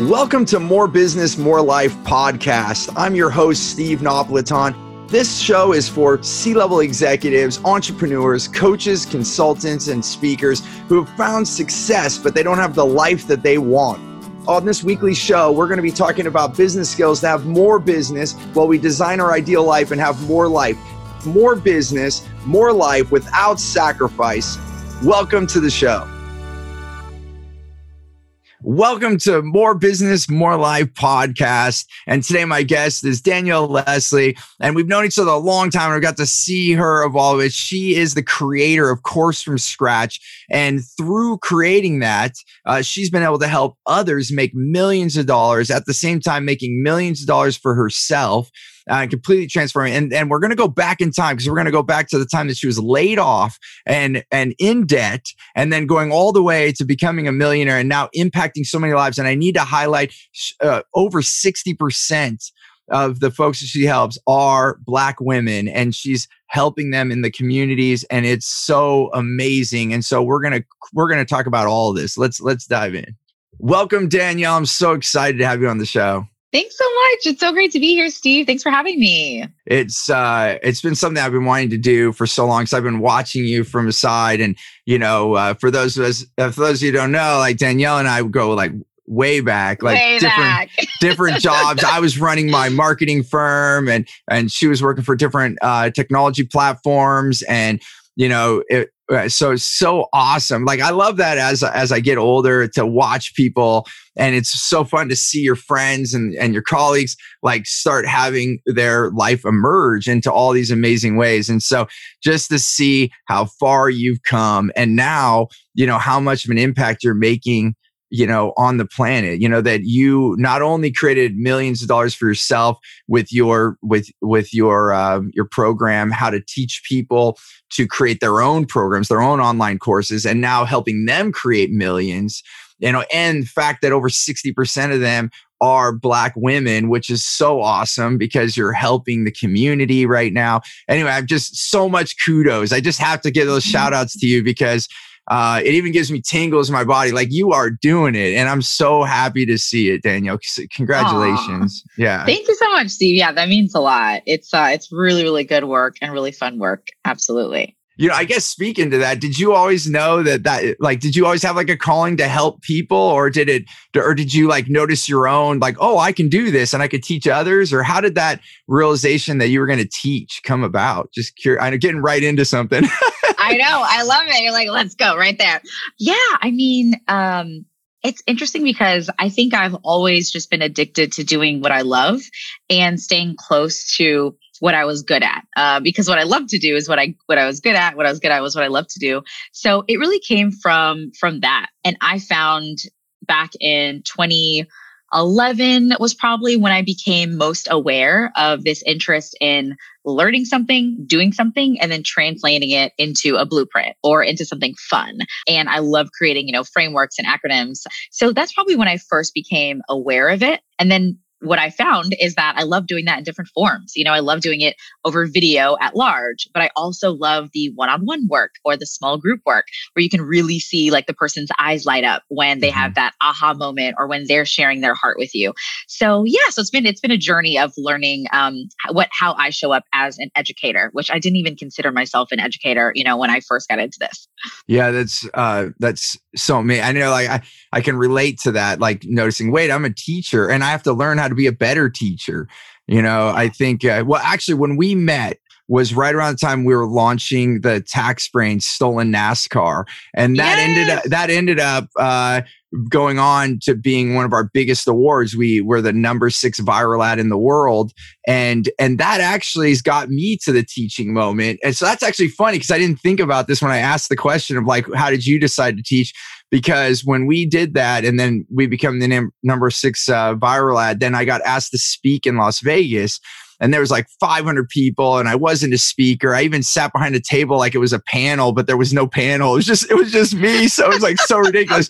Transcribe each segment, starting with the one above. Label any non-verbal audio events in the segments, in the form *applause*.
Welcome to More Business, More Life podcast. I'm your host, Steve Napolitan. This show is for C level executives, entrepreneurs, coaches, consultants, and speakers who have found success, but they don't have the life that they want. On this weekly show, we're going to be talking about business skills to have more business while we design our ideal life and have more life. More business, more life without sacrifice. Welcome to the show. Welcome to More Business, More Life podcast. And today, my guest is Danielle Leslie. And we've known each other a long time. I've got to see her evolve. It. She is the creator of Course from Scratch. And through creating that, uh, she's been able to help others make millions of dollars at the same time, making millions of dollars for herself uh, completely transforming. And, and we're going to go back in time because we're going to go back to the time that she was laid off and, and in debt and then going all the way to becoming a millionaire and now impacting so many lives. And I need to highlight uh, over 60% of the folks that she helps are black women and she's helping them in the communities and it's so amazing and so we're going to we're going to talk about all this let's let's dive in welcome danielle i'm so excited to have you on the show Thanks so much. It's so great to be here, Steve. Thanks for having me. It's uh it's been something I've been wanting to do for so long. So I've been watching you from the side. And you know, uh, for those of us uh, for those of you who don't know, like Danielle and I go like way back like way different back. *laughs* different jobs i was running my marketing firm and and she was working for different uh technology platforms and you know it, so it's so awesome like i love that as as i get older to watch people and it's so fun to see your friends and and your colleagues like start having their life emerge into all these amazing ways and so just to see how far you've come and now you know how much of an impact you're making you know on the planet you know that you not only created millions of dollars for yourself with your with with your uh, your program how to teach people to create their own programs their own online courses and now helping them create millions you know and the fact that over 60% of them are black women which is so awesome because you're helping the community right now. Anyway i'm just so much kudos. I just have to give those shout outs to you because uh, it even gives me tingles in my body. Like you are doing it, and I'm so happy to see it, Danielle. Congratulations! Aww. Yeah, thank you so much, Steve. Yeah, that means a lot. It's uh, it's really really good work and really fun work. Absolutely. You know, I guess speaking to that, did you always know that that like did you always have like a calling to help people, or did it, or did you like notice your own like, oh, I can do this and I could teach others, or how did that realization that you were going to teach come about? Just curious. I'm getting right into something. *laughs* I know. I love it. You're like, let's go right there. Yeah. I mean, um, it's interesting because I think I've always just been addicted to doing what I love and staying close to what I was good at. Uh, because what I love to do is what I what I was good at. What I was good at was what I love to do. So it really came from from that. And I found back in 2011 was probably when I became most aware of this interest in learning something, doing something, and then translating it into a blueprint or into something fun. And I love creating, you know, frameworks and acronyms. So that's probably when I first became aware of it. And then what I found is that I love doing that in different forms. You know, I love doing it over video at large, but I also love the one on one work or the small group work where you can really see like the person's eyes light up when they mm-hmm. have that aha moment or when they're sharing their heart with you. So yeah, so it's been, it's been a journey of learning um, what, how I show up as an educator, which I didn't even consider myself an educator, you know, when I first got into this. Yeah, that's, uh, that's so me. I know like I, I can relate to that, like noticing, wait, I'm a teacher and I have to learn how to be a better teacher. You know, I think, uh, well, actually, when we met, was right around the time we were launching the TaxBrain stolen NASCAR, and that yes! ended up that ended up uh, going on to being one of our biggest awards. We were the number six viral ad in the world, and and that actually has got me to the teaching moment. And so that's actually funny because I didn't think about this when I asked the question of like, how did you decide to teach? Because when we did that and then we become the num- number six uh, viral ad, then I got asked to speak in Las Vegas and there was like 500 people and I wasn't a speaker. I even sat behind a table like it was a panel, but there was no panel. It was just, it was just me. So it was like so *laughs* ridiculous.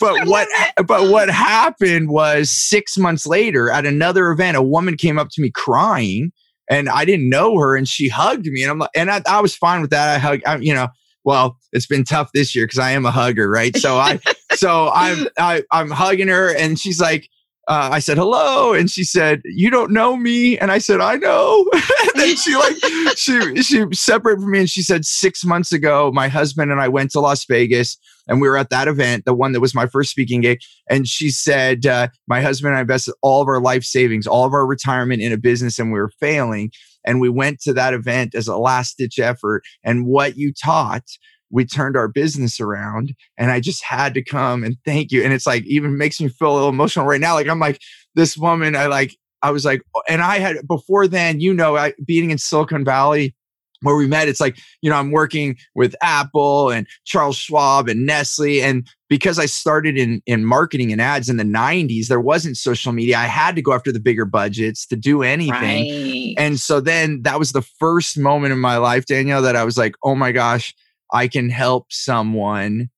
but what, but what happened was six months later at another event, a woman came up to me crying and I didn't know her and she hugged me and I'm like, and I, I was fine with that. I hugged I, you know, well, it's been tough this year because I am a hugger, right? So I *laughs* so I'm I, I'm hugging her, and she's like, uh, I said hello, and she said, "You don't know me," and I said, "I know." *laughs* and then she like *laughs* she she separated from me, and she said, six months ago, my husband and I went to Las Vegas, and we were at that event, the one that was my first speaking gig, and she said, uh, my husband and I invested all of our life savings, all of our retirement in a business, and we were failing, and we went to that event as a last ditch effort, and what you taught we turned our business around and I just had to come and thank you. And it's like even makes me feel a little emotional right now. Like I'm like, this woman, I like, I was like, and I had before then, you know, I, being in Silicon Valley, where we met, it's like, you know, I'm working with Apple and Charles Schwab and Nestle. And because I started in, in marketing and ads in the 90s, there wasn't social media. I had to go after the bigger budgets to do anything. Right. And so then that was the first moment in my life, Danielle, that I was like, oh my gosh, I can help someone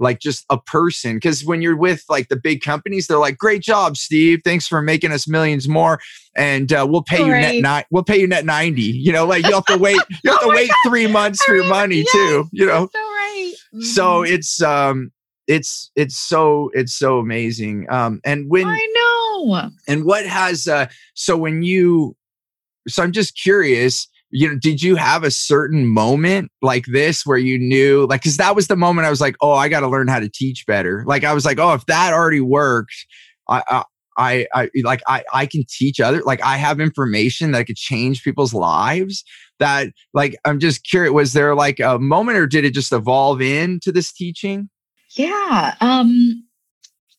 like just a person because when you're with like the big companies they're like great job steve thanks for making us millions more and uh, we'll pay right. you net ni- we'll pay you net 90 you know like you have to wait *laughs* you have to oh wait God. three months for your money yes, too you know so right mm-hmm. so it's um it's it's so it's so amazing um and when i know and what has uh so when you so i'm just curious you know, did you have a certain moment like this where you knew, like, because that was the moment I was like, oh, I got to learn how to teach better. Like, I was like, oh, if that already worked, I, I I, I like I, I can teach other like I have information that could change people's lives that like I'm just curious was there like a moment or did it just evolve into this teaching? Yeah. Um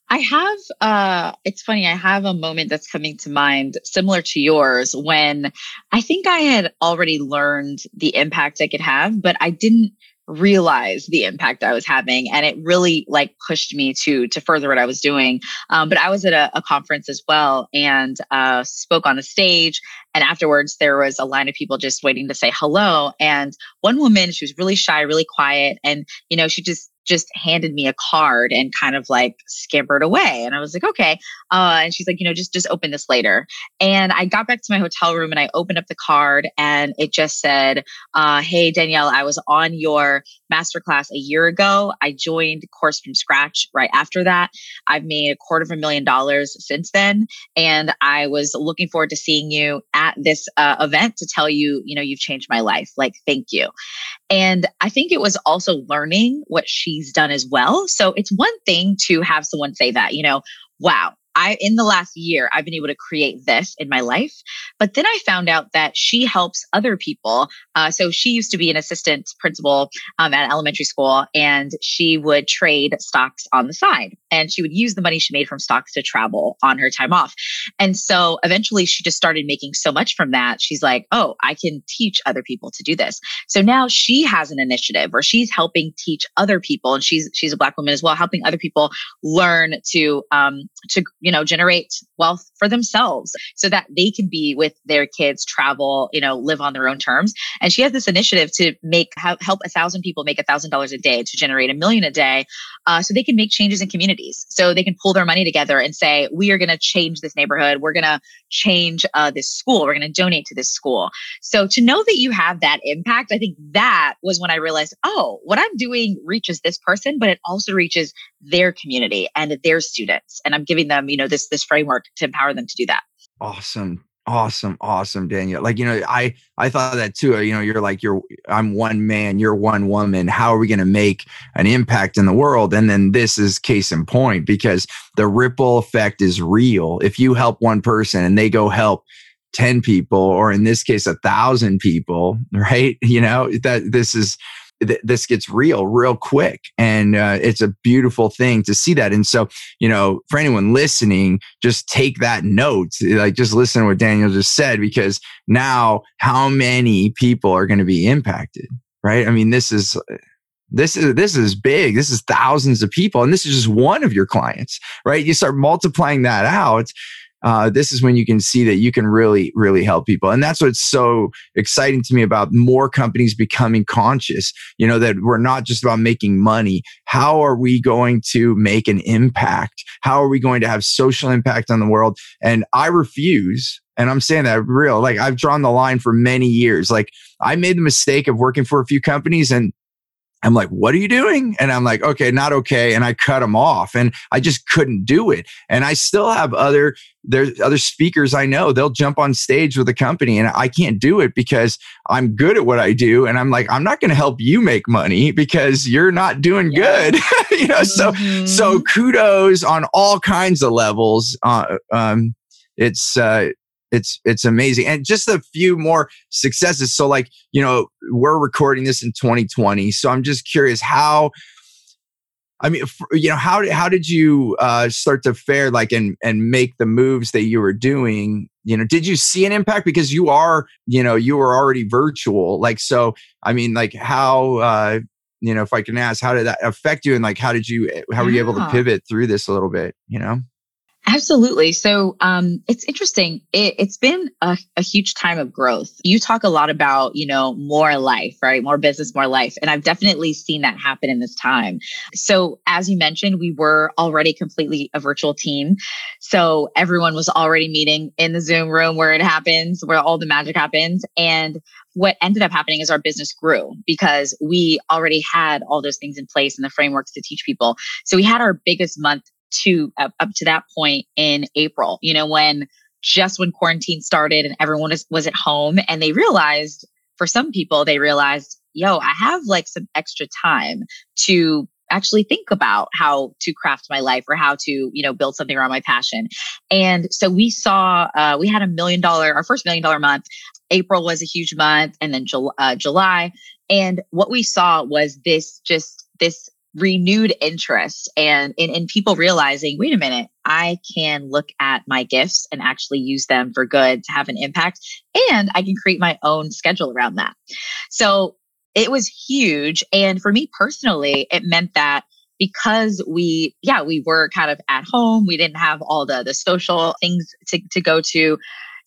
I have uh it's funny, I have a moment that's coming to mind similar to yours when I think I had already learned the impact I could have, but I didn't realize the impact I was having. And it really like pushed me to to further what I was doing. Um, but I was at a, a conference as well and uh, spoke on the stage. And afterwards, there was a line of people just waiting to say hello. And one woman, she was really shy, really quiet, and you know, she just just handed me a card and kind of like scampered away. And I was like, okay. Uh, and she's like, you know, just just open this later. And I got back to my hotel room and I opened up the card and it just said, uh, "Hey Danielle, I was on your masterclass a year ago. I joined course from scratch right after that. I've made a quarter of a million dollars since then, and I was looking forward to seeing you at this uh, event to tell you, you know, you've changed my life. Like, thank you." And I think it was also learning what she's done as well. So it's one thing to have someone say that, you know, wow, I, in the last year, I've been able to create this in my life. But then I found out that she helps other people. Uh, so she used to be an assistant principal um, at elementary school, and she would trade stocks on the side. And she would use the money she made from stocks to travel on her time off. And so eventually she just started making so much from that. She's like, oh, I can teach other people to do this. So now she has an initiative where she's helping teach other people, and she's she's a black woman as well, helping other people learn to um, to you know, generate wealth for themselves so that they can be with their kids, travel, you know, live on their own terms. And she has this initiative to make help a thousand people make a thousand dollars a day to generate a million a day, uh, so they can make changes in communities. So they can pull their money together and say, we are going to change this neighborhood. We're going to change uh, this school. We're going to donate to this school. So to know that you have that impact, I think that was when I realized, oh, what I'm doing reaches this person, but it also reaches their community and their students. And I'm giving them, you know, this this framework to empower them to do that. Awesome. Awesome, awesome, Danielle. Like, you know, I I thought that too. You know, you're like you're I'm one man, you're one woman. How are we going to make an impact in the world? And then this is case in point because the ripple effect is real. If you help one person and they go help 10 people or in this case a thousand people *laughs* right you know that this is th- this gets real real quick and uh, it's a beautiful thing to see that and so you know for anyone listening just take that note like just listen to what danielle just said because now how many people are going to be impacted right? I mean this is this is this is big this is thousands of people and this is just one of your clients right? You start multiplying that out uh, this is when you can see that you can really, really help people. And that's what's so exciting to me about more companies becoming conscious, you know, that we're not just about making money. How are we going to make an impact? How are we going to have social impact on the world? And I refuse. And I'm saying that real, like I've drawn the line for many years. Like I made the mistake of working for a few companies and I'm like, what are you doing? And I'm like, okay, not okay. And I cut them off and I just couldn't do it. And I still have other, there's other speakers I know, they'll jump on stage with a company and I can't do it because I'm good at what I do. And I'm like, I'm not going to help you make money because you're not doing yeah. good. *laughs* you know, so, mm-hmm. so kudos on all kinds of levels. Uh, um, it's, uh, it's it's amazing and just a few more successes so like you know we're recording this in 2020 so i'm just curious how i mean you know how how did you uh start to fare like and and make the moves that you were doing? You know did you see an impact? Because you are you know you were already virtual like so i mean like how uh you know if i can ask how did that affect you and like how did you how were you able to pivot through this a little bit you know Absolutely. So um, it's interesting. It, has been a, a, huge time of growth. You talk a lot about, you know, more life, right? More business, more life. And I've definitely seen that happen in this time. So as you mentioned, we were already completely a virtual team. So everyone was already meeting in the Zoom room where it happens, where all the magic happens. And what ended up happening is our business grew because we already had all those things in place and the frameworks to teach people. So we had our biggest month to up, up to that point in April, you know, when just when quarantine started and everyone was, was at home and they realized for some people, they realized, yo, I have like some extra time to actually think about how to craft my life or how to you know build something around my passion. And so we saw uh, we had a million dollar our first million dollar month. April was a huge month and then Jul- uh, july. And what we saw was this just this renewed interest and in, in people realizing, wait a minute, I can look at my gifts and actually use them for good to have an impact. And I can create my own schedule around that. So it was huge. And for me personally, it meant that because we, yeah, we were kind of at home, we didn't have all the, the social things to, to go to,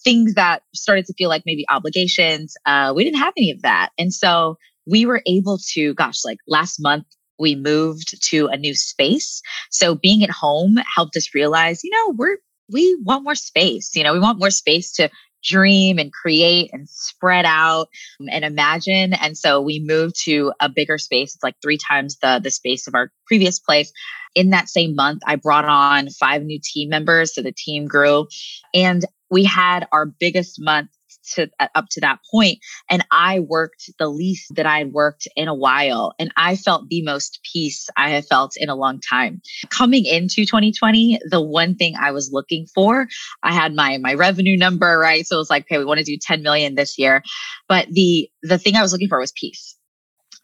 things that started to feel like maybe obligations. Uh, we didn't have any of that. And so we were able to, gosh, like last month, we moved to a new space. So being at home helped us realize, you know, we're, we want more space. You know, we want more space to dream and create and spread out and imagine. And so we moved to a bigger space. It's like three times the, the space of our previous place. In that same month, I brought on five new team members. So the team grew and we had our biggest month to uh, up to that point and i worked the least that i had worked in a while and i felt the most peace i have felt in a long time. Coming into 2020 the one thing i was looking for i had my my revenue number right? So it was like okay we want to do 10 million this year. But the the thing i was looking for was peace.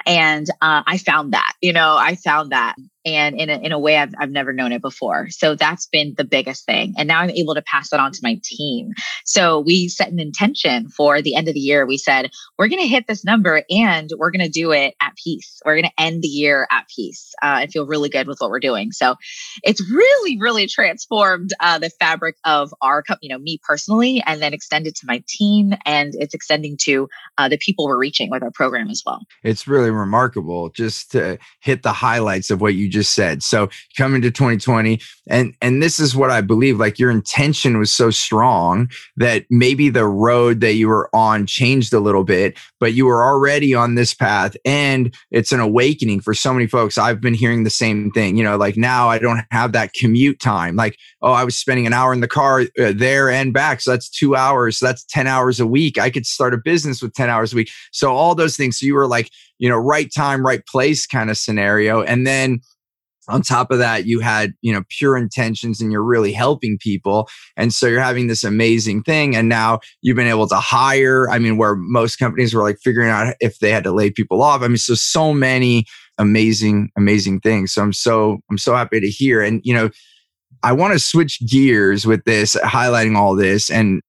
And uh, i found that you know i found that and in a, in a way I've, I've never known it before. So that's been the biggest thing. And now I'm able to pass that on to my team. So we set an intention for the end of the year. We said, we're going to hit this number and we're going to do it at peace. We're going to end the year at peace uh, and feel really good with what we're doing. So it's really, really transformed uh, the fabric of our company, you know, me personally, and then extended to my team. And it's extending to uh, the people we're reaching with our program as well. It's really remarkable just to hit the highlights of what you just just said. So coming to 2020, and and this is what I believe. Like your intention was so strong that maybe the road that you were on changed a little bit, but you were already on this path, and it's an awakening for so many folks. I've been hearing the same thing. You know, like now I don't have that commute time. Like oh, I was spending an hour in the car uh, there and back, so that's two hours. So that's ten hours a week. I could start a business with ten hours a week. So all those things. So you were like you know right time right place kind of scenario and then on top of that you had you know pure intentions and you're really helping people. And so you're having this amazing thing and now you've been able to hire i mean where most companies were like figuring out if they had to lay people off. I mean so so many amazing amazing things. So i'm so i'm so happy to hear. And you know i want to switch gears with this highlighting all this and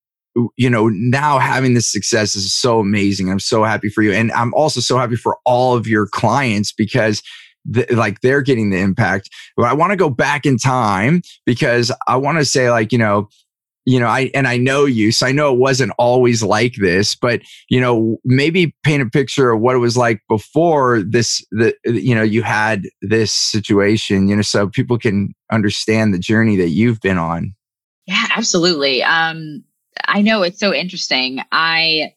you know now having this success is so amazing. I'm so happy for you. And i'm also so happy for all of your clients because like they're getting the impact. But I want to go back in time because I want to say like, you know, you know, I and I know you, so I know it wasn't always like this, but you know, maybe paint a picture of what it was like before this. The you know, you had this situation, you know, so people can understand the journey that you've been on. Yeah, absolutely. Um, I know it's so interesting. I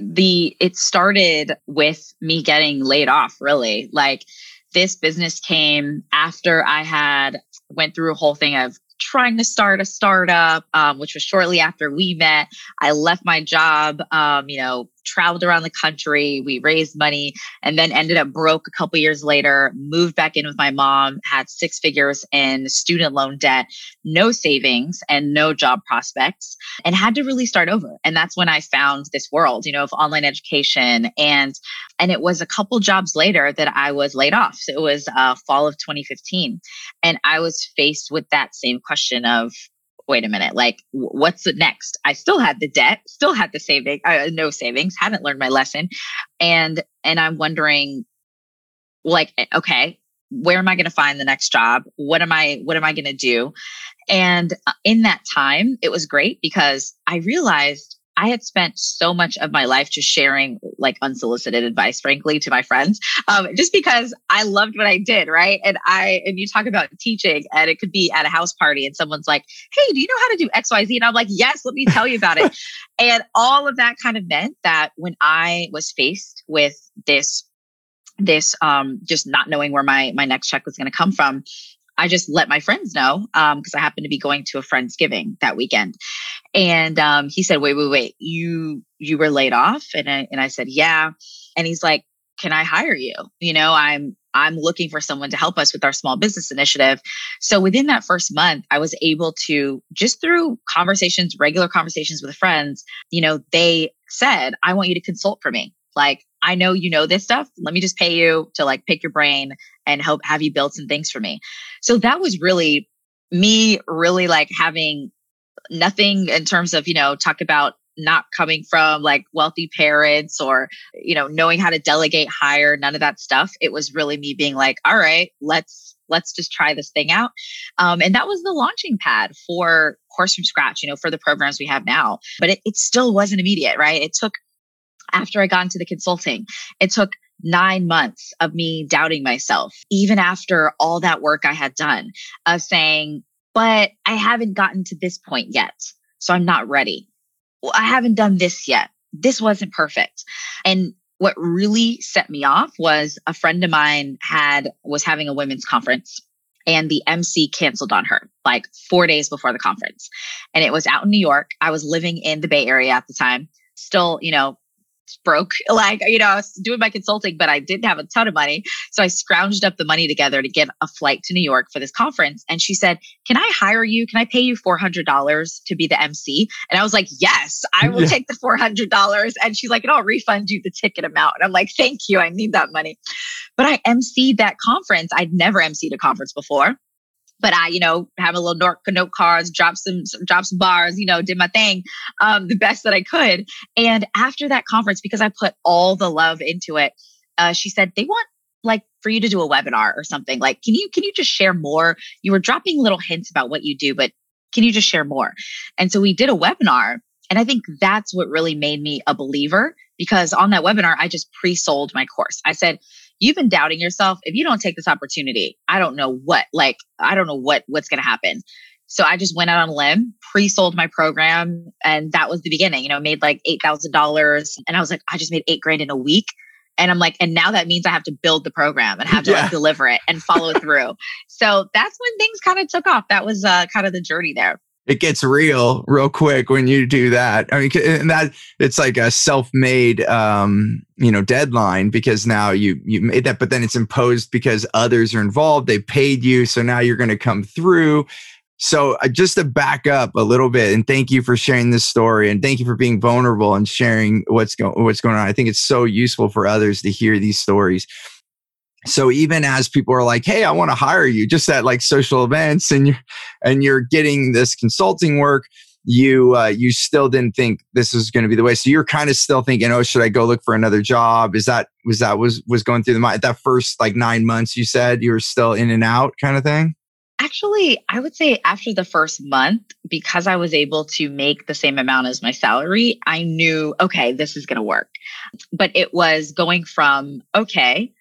the it started with me getting laid off really like this business came after i had went through a whole thing of trying to start a startup, um, which was shortly after we met. I left my job, um, you know, traveled around the country. We raised money and then ended up broke a couple years later, moved back in with my mom, had six figures in student loan debt, no savings and no job prospects, and had to really start over. And that's when I found this world, you know, of online education. And and it was a couple jobs later that I was laid off. So it was uh, fall of 2015. And I was faced with that same question of, wait a minute, like what's next? I still had the debt, still had the saving, uh, no savings, haven't learned my lesson. And, and I'm wondering, like, eh, okay, where am I going to find the next job? What am I, what am I going to do? And uh, in that time, it was great because I realized I had spent so much of my life just sharing like unsolicited advice, frankly, to my friends, um, just because I loved what I did, right? And I and you talk about teaching, and it could be at a house party, and someone's like, "Hey, do you know how to do X, Y, Z?" And I'm like, "Yes, let me tell you about it." *laughs* and all of that kind of meant that when I was faced with this, this um, just not knowing where my my next check was going to come from, I just let my friends know because um, I happened to be going to a friend's giving that weekend, and um, he said, "Wait, wait, wait! You you were laid off?" And I and I said, "Yeah." And he's like, "Can I hire you? You know, I'm I'm looking for someone to help us with our small business initiative." So within that first month, I was able to just through conversations, regular conversations with friends, you know, they said, "I want you to consult for me." Like I know you know this stuff. Let me just pay you to like pick your brain and help have you build some things for me. So that was really me really like having nothing in terms of, you know, talk about not coming from like wealthy parents or, you know, knowing how to delegate hire, none of that stuff. It was really me being like, all right, let's let's just try this thing out. Um, and that was the launching pad for Course from Scratch, you know, for the programs we have now. But it, it still wasn't immediate, right? It took after I got into the consulting, it took nine months of me doubting myself, even after all that work I had done of saying, but I haven't gotten to this point yet. So I'm not ready. Well, I haven't done this yet. This wasn't perfect. And what really set me off was a friend of mine had was having a women's conference and the MC canceled on her like 4 days before the conference. And it was out in New York. I was living in the Bay Area at the time. Still, you know, broke. *laughs* Like, you know, I was doing my consulting, but I didn't have a ton of money. So I scrounged up the money together to get a flight to New York for this conference. And she said, Can I hire you? Can I pay you $400 to be the MC? And I was like, Yes, I will yeah. take the $400. And she's like, And I'll refund you the ticket amount. And I'm like, Thank you. I need that money. But I MC'd that conference. I'd never MC'd a conference before but I, you know, have a little note, note cards, drop some, some drop some bars, you know, did my thing, um, the best that I could. And after that conference, because I put all the love into it, uh, she said they want like for you to do a webinar or something. Like, can you can you just share more? You were dropping little hints about what you do, but can you just share more? And so we did a webinar. And I think that's what really made me a believer because on that webinar, I just pre sold my course. I said, you've been doubting yourself. If you don't take this opportunity, I don't know what, like, I don't know what, what's going to happen. So I just went out on a limb, pre-sold my program. And that was the beginning, you know, made like $8,000. And I was like, I just made eight grand in a week. And I'm like, and now that means I have to build the program and have to yeah. like deliver it and follow through. So that's when things kind of took off. That was uh, kind of the journey there it gets real real quick when you do that. I mean, and that it's like a self-made, um, you know, deadline because now you you made that, but then it's imposed because others are involved. They paid you, so now you're going to come through. So uh, just to back up a little bit, and thank you for sharing this story, and thank you for being vulnerable and sharing what's going what's going on. I think it's so useful for others to hear these stories so even as people are like hey i want to hire you just at like social events and you're and you're getting this consulting work you uh, you still didn't think this was going to be the way. So you're kind of still thinking oh should i go look for another job? Is that was that was was going through the mind that first like nine months you said you were still in and out kind of thing? Actually, I would say after the first month, because I was able to make the same amount as my salary, I knew, okay, this is going to work. But it was going from, okay,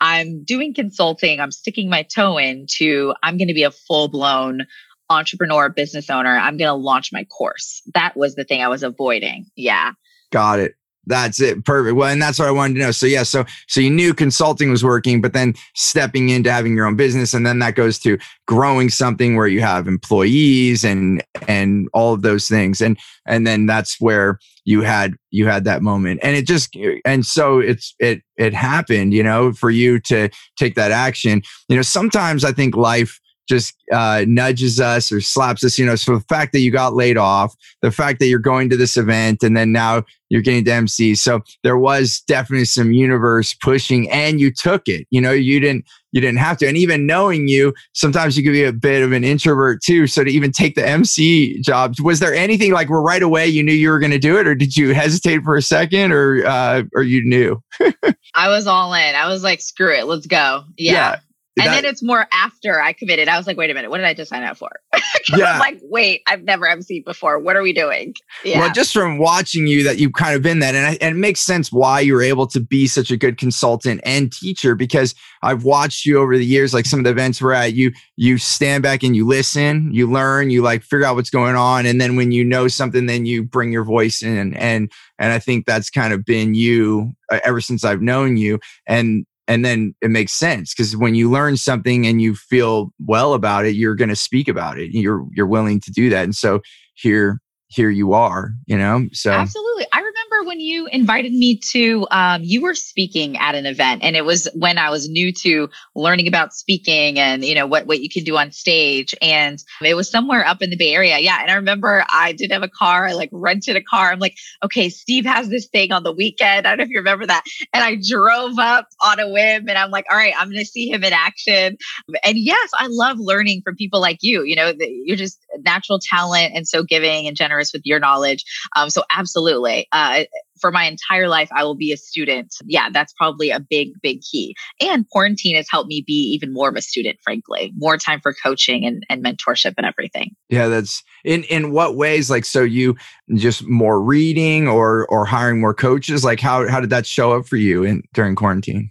I'm doing consulting, I'm sticking my toe in to I'm going to be a full blown entrepreneur, business owner. I'm going to launch my course. That was the thing I was avoiding. Yeah. Got it. That's it. Perfect. Well, and that's what I wanted to know. So yeah, so so you knew consulting was working, but then stepping into having your own business, and then that goes to growing something where you have employees and and all of those things, and and then that's where you had you had that moment, and it just and so it's it it happened, you know, for you to take that action. You know, sometimes I think life just uh, nudges us or slaps us, you know. So the fact that you got laid off, the fact that you're going to this event and then now you're getting to MC. So there was definitely some universe pushing and you took it. You know, you didn't you didn't have to. And even knowing you, sometimes you could be a bit of an introvert too. So to even take the MC job, was there anything like where right away you knew you were going to do it, or did you hesitate for a second, or uh, or you knew? *laughs* I was all in. I was like, screw it, let's go. yeah. yeah and that, then it's more after I committed. I was like, wait a minute, what did I just sign up for? *laughs* yeah. I'm like, wait, I've never MC before. What are we doing? Yeah. Well, just from watching you that you've kind of been that. And, I, and it makes sense why you're able to be such a good consultant and teacher because I've watched you over the years, like some of the events we're at, you, you stand back and you listen, you learn, you like figure out what's going on. And then when you know something, then you bring your voice in. And, and I think that's kind of been you uh, ever since I've known you. And and then it makes sense because when you learn something and you feel well about it you're going to speak about it you're you're willing to do that and so here here you are you know so absolutely i remember when you invited me to, um, you were speaking at an event and it was when I was new to learning about speaking and, you know, what, what you can do on stage. And it was somewhere up in the Bay Area. Yeah. And I remember I did have a car. I like rented a car. I'm like, okay, Steve has this thing on the weekend. I don't know if you remember that. And I drove up on a whim and I'm like, all right, I'm going to see him in action. And yes, I love learning from people like you. You know, you're just natural talent and so giving and generous with your knowledge. Um, so absolutely. Uh, for my entire life, I will be a student. Yeah, that's probably a big, big key. And quarantine has helped me be even more of a student, frankly, more time for coaching and, and mentorship and everything. Yeah, that's in in what ways? Like, so you just more reading or or hiring more coaches? Like, how how did that show up for you in during quarantine?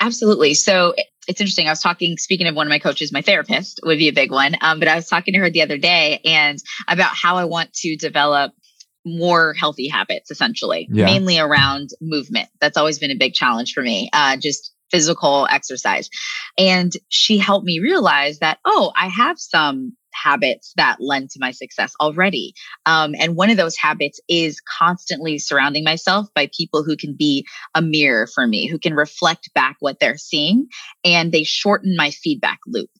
Absolutely. So it's interesting. I was talking, speaking of one of my coaches, my therapist would be a big one. Um, but I was talking to her the other day and about how I want to develop more healthy habits essentially yeah. mainly around movement. That's always been a big challenge for me uh, just physical exercise. And she helped me realize that oh i have some habits that lend to my success already. Um, and one of those habits is constantly surrounding myself by people who can be a mirror for me who can reflect back what they're seeing and they shorten my feedback loop.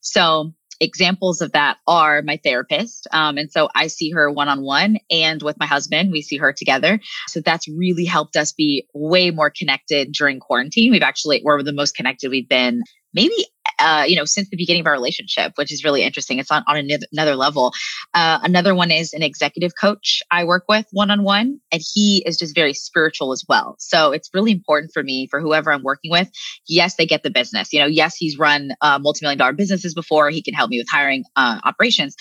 So examples of that are my therapist. Um, and so I see her one on one and with my husband, we see her together. So that's really helped us be way more connected during quarantine. We've actually, we're the most connected we've been maybe uh, you know, since the beginning of our relationship, which is really interesting. It's on, on another level. Uh, another one is an executive coach I work with one on one, and he is just very spiritual as well. So it's really important for me, for whoever I'm working with. Yes, they get the business. You know, yes, he's run uh, multi million dollar businesses before. He can help me with hiring uh, operations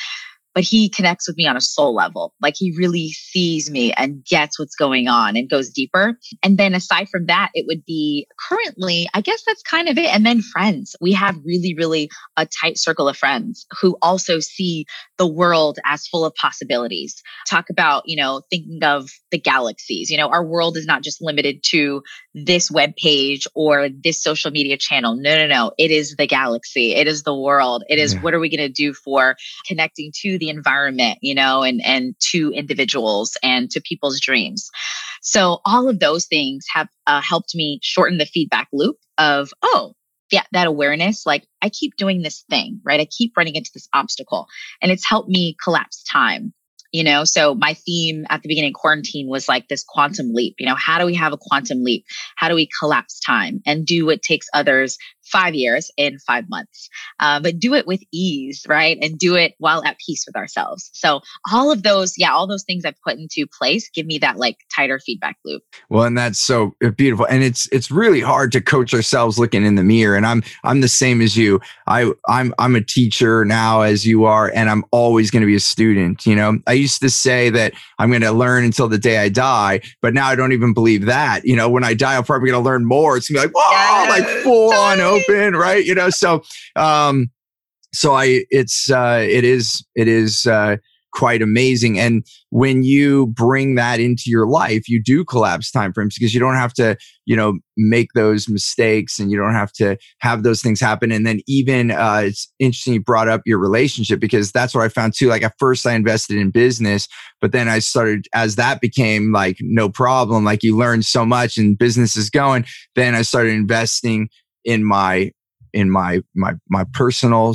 but he connects with me on a soul level. Like he really sees me and gets what's going on and goes deeper. And then aside from that, it would be currently, I guess that's kind of it. And then friends. We have really, really a tight circle of friends who also see the world as full of possibilities. Talk about, you know, thinking of the galaxies. You know, our world is not just limited to this web page or this social media channel. No, no, no. It is the galaxy. It is the world. It is yeah. what are we going to do for connecting to the environment, you know, and and to individuals and to people's dreams. So all of those things have uh, helped me shorten the feedback loop of, oh, yeah, that awareness, like I keep doing this thing, right? I keep running into this obstacle and it's helped me collapse time you know so my theme at the beginning quarantine was like this quantum leap you know how do we have a quantum leap how do we collapse time and do what takes others five years in five months. Uh, but do it with ease right? And do it while at peace with ourselves. So all of those yeah all those things i've put into place give me that like tighter feedback loop. Well and that's so uh, beautiful. And it's it's really hard to coach ourselves looking in the mirror. And i'm i'm the same as you. I i'm i'm a teacher now as you are and i'm always going to be a student you know? I used to say that i'm going to learn until the day i die but now i don't even believe that. You know when i die i'm probably going to learn more. It's going to be like whoa yes, like full on open, right? You know, so um, so I it's uh, it is it is uh, quite amazing. And when you bring that into your life, you do collapse timeframes because you don't have to, you know, make those mistakes and you don't have to have those things happen. And then even uh, it's interesting you brought up your relationship because that's what I found too. Like at first I invested in business, but then I started as that became like no problem. Like you learn so much and business is going. Then I started investing in my in my my my personal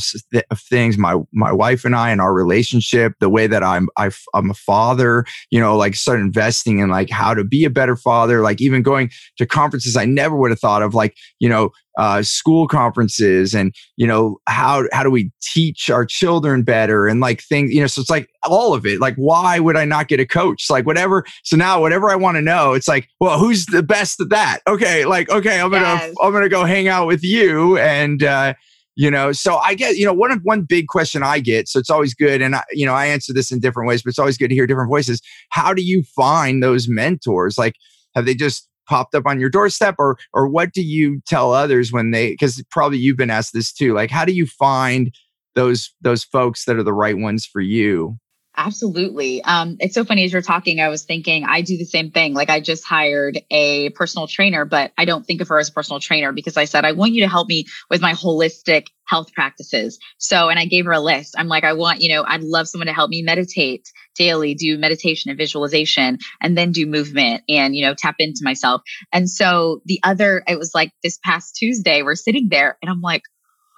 things my my wife and I and our relationship the way that I'm I, am a father you know like start investing in like how to be a better father like even going to conferences I never would have thought of like you know uh, school conferences and you know how how do we teach our children better and like things you know so it's like all of it like why would i not get a coach? Like whatever so now whatever i want to know it's like well who's the best at that? Okay like okay i'm gonna yes. i'm gonna go hang out with you and uh you know so i get you know one one big question i get so it's always good and I, you know i answer this in different ways but it's always good to hear different voices. How do you find those mentors? Like have they just popped up on your doorstep or or what do you tell others when they because probably you've been asked this too like how do you find those those folks that are the right ones for you Absolutely. Um, it's so funny as you're talking, I was thinking I do the same thing. Like I just hired a personal trainer, but I don't think of her as a personal trainer because I said, I want you to help me with my holistic health practices. So, and I gave her a list. I'm like, I want, you know, I'd love someone to help me meditate daily, do meditation and visualization, and then do movement and, you know, tap into myself. And so the other, it was like this past Tuesday, we're sitting there and I'm like,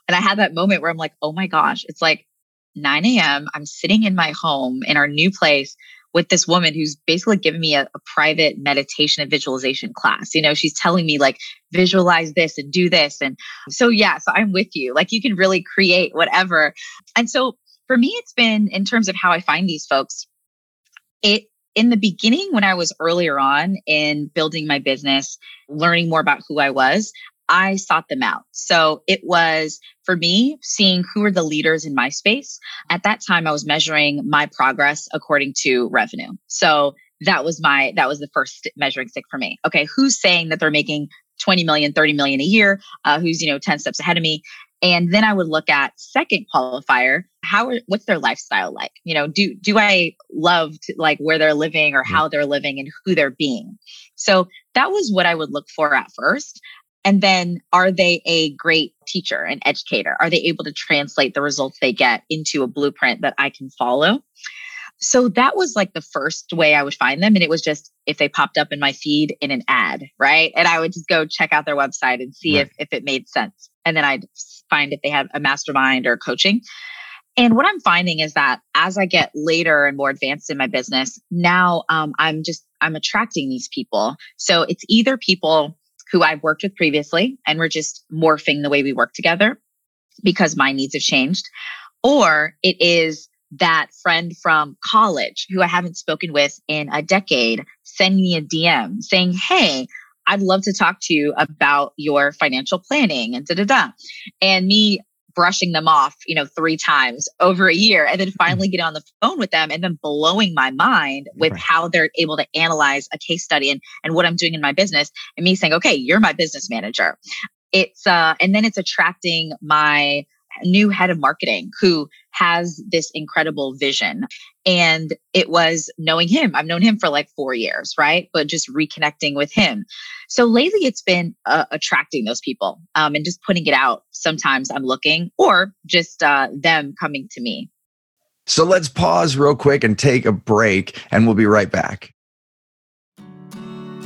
and I had that moment where I'm like, oh my gosh, it's like 9 a.m. I'm sitting in my home in our new place with this woman who's basically giving me a, a, private meditation and visualization class. You know, she's telling me like visualize this and do this. And so, yeah, so I'm with you. Like you can really create whatever. And so for me, it's been in terms of how I find these folks, it in the beginning, when I was earlier on in building my business, learning more about who I was, I sought them out. So it was for me seeing who were the leaders in my space. At that time, I was measuring my progress according to revenue. So that was my, that was the first measuring stick for me. Okay. Who's saying that they're making 20 million, 30 million a year? Uh, who's, you know, 10 steps ahead of me? And then I would look at second qualifier, how are, what's their lifestyle like? You know, do do I love to, like where they're living or how they're living and who they're being? So that was what I would look for at first. And then are they a great teacher and educator? Are they able to translate the results they get into a blueprint that I can follow? So that was like the first way I would find them. And it was just if they popped up in my feed in an ad, right? And I would just go check out their website and see right. if, if it made sense. And then I'd find if they have a mastermind or coaching. And what I'm finding is that as I get later and more advanced in my business, now um, I'm just, I'm attracting these people. So it's either people who I've worked with previously and we're just morphing the way we work together because my needs have changed. Or it is that friend from college who I haven't spoken with in a decade sending me a DM saying, Hey, I'd love to talk to you about your financial planning and da da da. And me brushing them off, you know, three times over a year and then mm-hmm. finally getting on the phone with them and then blowing my mind with right. how they're able to analyze a case study and, and what I'm doing in my business and me saying, okay, you're my business manager. It's, uh, and then it's attracting my new head of marketing who has this incredible vision. And it was knowing him. I've known him for like four years, right? But just reconnecting with him. So lately it's been uh, attracting those people um, and just putting it out. Sometimes I'm looking or just uh, them coming to me. So let's pause real quick and take a break, and we'll be right back.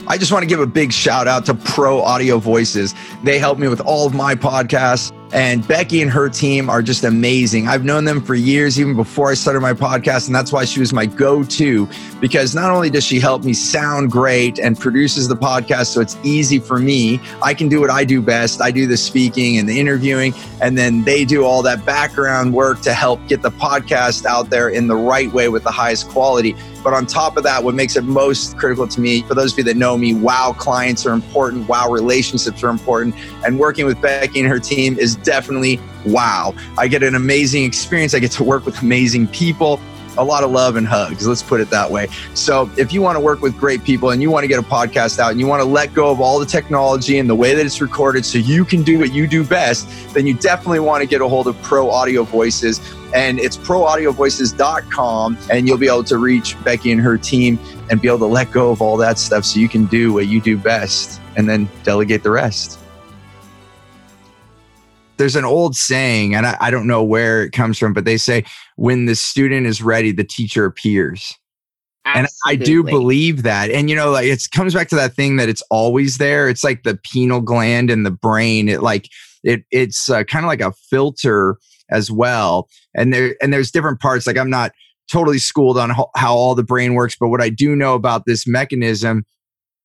I just want to give a big shout out to Pro Audio Voices. They help me with all of my podcasts and Becky and her team are just amazing. I've known them for years, even before I started my podcast. And that's why she was my go to, because not only does she help me sound great and produces the podcast so it's easy for me, I can do what I do best. I do the speaking and the interviewing, and then they do all that background work to help get the podcast out there in the right way with the highest quality. But on top of that, what makes it most critical to me, for those of you that know me, wow, clients are important, wow, relationships are important. And working with Becky and her team is definitely wow. I get an amazing experience. I get to work with amazing people. a lot of love and hugs. Let's put it that way. So if you want to work with great people and you want to get a podcast out and you want to let go of all the technology and the way that it's recorded so you can do what you do best, then you definitely want to get a hold of Pro Audio Voices. And it's proaudiovoices.com and you'll be able to reach Becky and her team and be able to let go of all that stuff so you can do what you do best and then delegate the rest there's an old saying, and I, I, don't know where it comes from, but they say when the student is ready, the teacher appears. Absolutely. And I do believe that. And you know, like it comes back to that thing that it's always there. It's like the pineal gland in the brain. It like it it's uh, kind of like a filter as well. And there and there's different parts. Like I'm not totally schooled on how, how all the brain works, but what I do know about this mechanism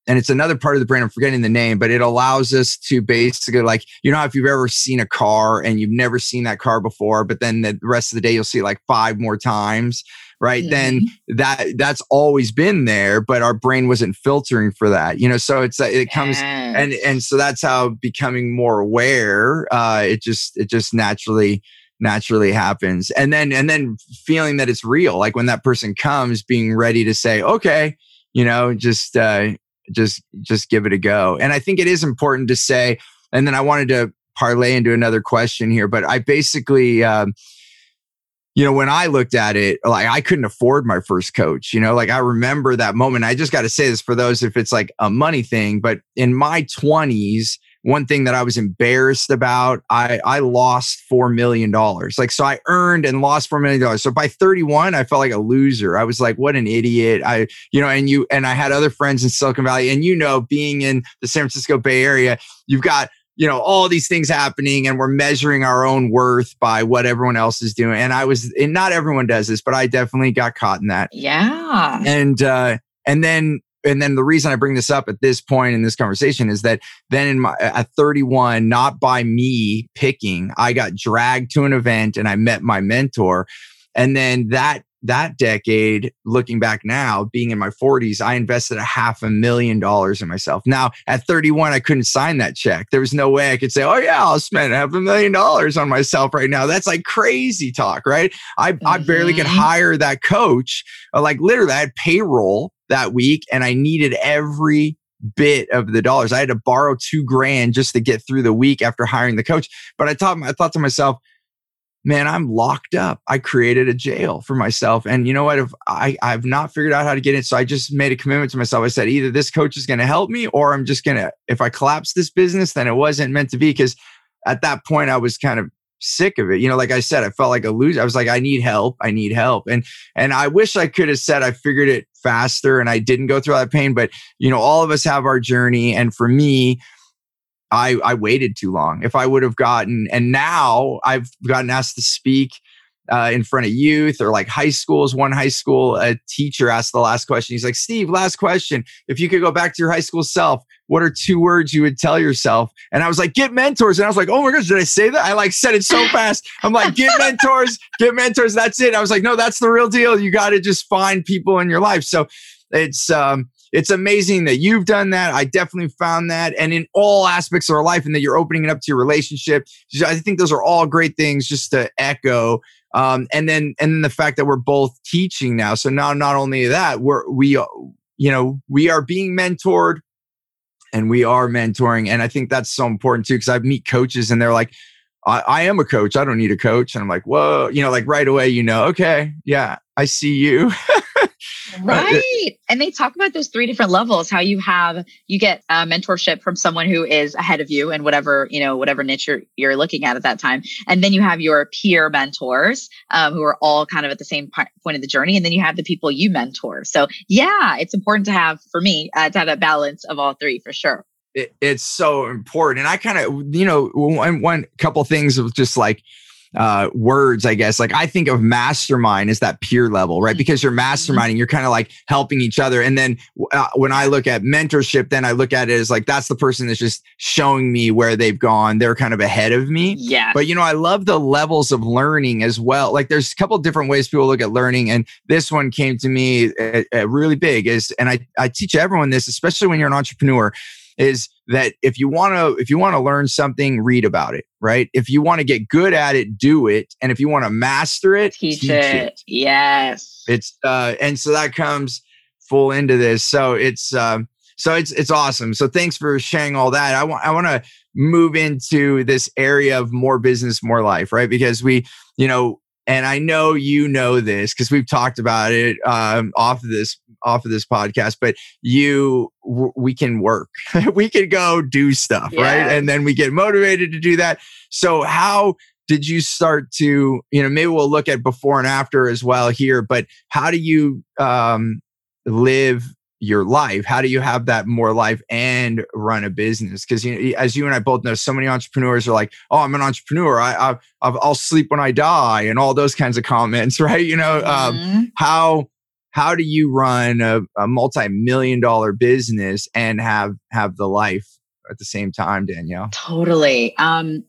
and it's another part of the brain. I'm forgetting the name, but it allows us to basically like, you know, if you've ever seen a car and you've never seen that car before, but then the rest of the day you'll see it like five more times, right? Mm-hmm. Then that that's always been there, but our brain wasn't filtering for that, you know. So it's it comes yes. and and so that's how becoming more aware. Uh, it just it just naturally naturally happens, and then and then feeling that it's real, like when that person comes, being ready to say, okay you know just uh just just give it a go. And I think it is important to say. And then I wanted to parlay into another question here, but I basically. Um, you know, when I looked at it, like I couldn't afford my first coach, you know, like I remember that moment. I just got to say this for those if it's like a money thing, but in my 20s, one thing that I was embarrassed about, I I lost four million dollars. Like so I earned and lost four million dollars. So by 31, I felt like a loser. I was like, what an idiot. I, you know, and you and I had other friends in Silicon Valley. And you know, being in the San Francisco Bay Area, you've got you know all these things happening and we're measuring our own worth by what everyone else is doing and i was and not everyone does this but i definitely got caught in that yeah and uh and then and then the reason I bring this up at this point in this conversation is that then in my at 31, not by me picking, I got dragged to an event and I met my mentor. And then that that decade, looking back now, being in my 40s, I invested a half a million dollars in myself. Now, at 31, I couldn't sign that check. There was no way I could say, Oh, yeah, I'll spend half a million dollars on myself right now. That's like crazy talk, right? I, mm-hmm. I barely could mm-hmm. hire that coach. Like, literally, I had payroll that week and I needed every bit of the dollars. I had to borrow two grand just to get through the week after hiring the coach. But I thought, I thought to myself, man, I'm locked up. I created a jail for myself. And you know what? If I, I've not figured out how to get in. So I just made a commitment to myself. I said, either this coach is going to help me or I'm just going to, if I collapse this business, then it wasn't meant to be. Cause at that point I was kind of sick of it. You know, like I said, I felt like a loser. I was like, I need help. I need help. And and I wish I could have said I figured it faster and I didn't go through that pain. But you know, all of us have our journey. And for me, I I waited too long. If I would have gotten, and now I've gotten asked to speak uh, in front of youth or like high schools. One high school, a teacher asked the last question. He's like, Steve, last question. If you could go back to your high school self, what are two words you would tell yourself? And I was like, get mentors. And I was like, oh my gosh, did I say that? I like said it so *laughs* fast. I'm like, get mentors, get mentors. That's it. I was like, no, that's the real deal. You got to just find people in your life. So it's, um, it's amazing that you've done that. I definitely found that. And in all aspects of our life, and that you're opening it up to your relationship. I think those are all great things just to echo um, and then and then the fact that we're both teaching now. So now not only that, we're we you know we are being mentored and we are mentoring, and I think that's so important too because I meet coaches and they're like. I, I am a coach. I don't need a coach. And I'm like, whoa, you know, like right away, you know, okay, yeah, I see you. *laughs* right. And they talk about those three different levels how you have you get uh, mentorship from someone who is ahead of you and whatever you know whatever niche you're, you're looking at at that time. And then you have your peer mentors um, who are all kind of at the same point of the journey. And then you have the people you mentor. So yeah it's important to have for me uh, to have a balance of all three for sure. It, it's so important. And i kind of you know one, one couple things of just like uh, words, I guess. Like I think of mastermind as that peer level, right? Mm-hmm. Because you're masterminding, you're kind of like helping each other. And then uh, when I look at mentorship, then I look at it as like that's the person that's just showing me where they've gone. They're kind of ahead of me. Yeah. But you know, I love the levels of learning as well. Like there's a couple different ways people look at learning, and this one came to me uh, uh, really big. Is and I I teach everyone this, especially when you're an entrepreneur is that if you want to if you want to learn something read about it right? If you want to get good at it do it and if you want to master it teach, teach it. it. yes. It's uh and so that comes full into this. So it's um so it's it's awesome. So thanks for sharing all that. I want i want to move into this area of more business more life right? Because we you know and I know you know this because we've talked about it um, off of this off of this podcast. But you, w- we can work, *laughs* we can go do stuff, yeah. right? And then we get motivated to do that. So how did you start to, you know, maybe we'll look at before and after as well here. But how do you um, live your life how do you have that more life and run a business? Because you know, as you and i both know so many entrepreneurs are like oh i'm an entrepreneur. I, I will sleep when i die and all those kinds of comments *laughs* right? You know um, mm-hmm. um, how how do you run a, a multi-million dollar business and have have the life at the same time danielle? Totally. Um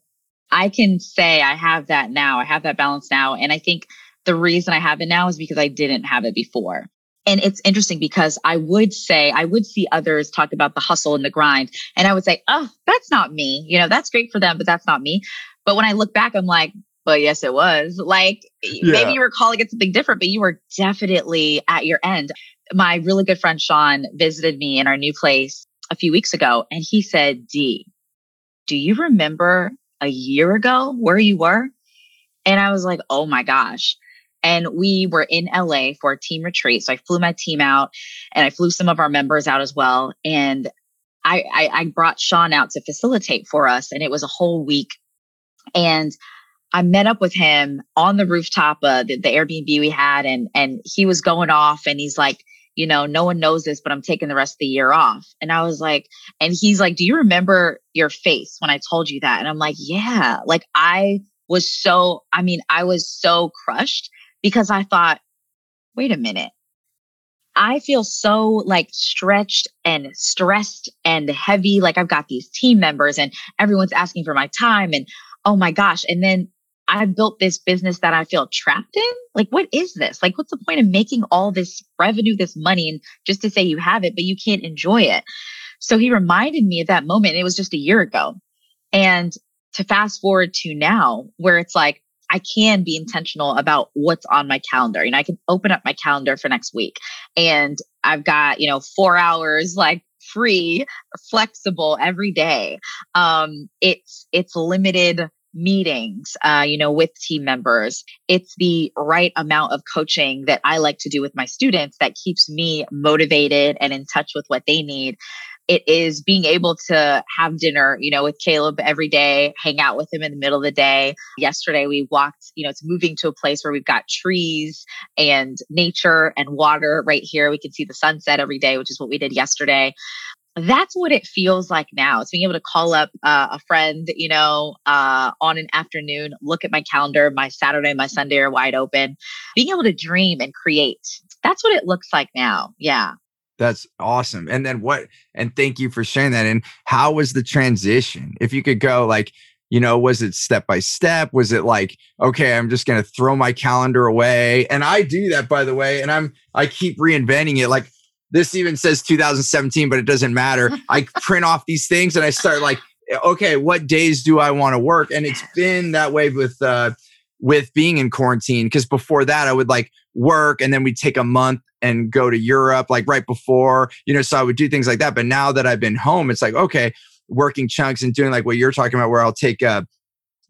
i can say i have that now. I have that balance now and i think the reason i have it now is because i didn't have it before and it's interesting because I would say, I would see others talk about the hustle and the grind. And I would say, oh, that's not me. You know, that's great for them, but that's not me. But when I look back, I'm like, but yes, it was. Like yeah. maybe you were calling it something different, but you were definitely at your end. My really good friend Sean visited me in our new place a few weeks ago and he said, D, do you remember a year ago where you were? And I was like, oh my gosh. And we were in LA for a team retreat. So I flew my team out and I flew some of our members out as well. And I, I, I brought Sean out to facilitate for us. And it was a whole week. And I met up with him on the rooftop, of the, the Airbnb we had, and and he was going off, and he's like, you know, no one knows this, but I'm taking the rest of the year off. And I was like, and he's like, do you remember your face when I told you that? And I'm like, yeah, like I was so, I mean, I was so crushed because I thought, wait a minute. I feel so like stretched and stressed and heavy. Like I've got these team members and everyone's asking for my time and oh my gosh. And then I built this business that I feel trapped in. Like, what is this? Like, what's the point of making all this revenue, this money, and just to say you have it, but you can't enjoy it? So he reminded me of that moment. It was just a year ago. And to fast forward to now, where it's like, I can be intentional about what's on my calendar. You know, I can open up my calendar for next week and I've got, you know, four hours like free, flexible every day. Um, it's, it's limited meetings, uh, you know, with team members. It's the right amount of coaching that I like to do with my students that keeps me motivated and in touch with what they need it is being able to have dinner, you know, with Caleb every day, hang out with him in the middle of the day. Yesterday we walked, you know, it's moving to a place where we've got trees and nature and water right here. We can see the sunset every day, which is what we did yesterday that's what it feels like now. It's being able to call up uh, a friend, you know, uh, on an afternoon, look at my calendar, my Saturday, my Sunday are wide open, being able to dream and create. That's what it looks like now. Yeah. That's awesome. And then what? And thank you for sharing that. And how was the transition? If you could go like, you know, was it step by step? Was it like, okay, I'm just going to throw my calendar away? And I do that, by the way. And I'm, I keep reinventing it. Like this even says 2017, but it doesn't matter. *laughs* I print off these things and I start like, okay, what days do I want to work? And it's been that way with, uh, with being in quarantine. Cause before that, I would like work and then we'd take a month and go to Europe like right before, you know, so I would do things like that. But now that I've been home, it's like, okay, working chunks and doing like what you're talking about, where I'll take a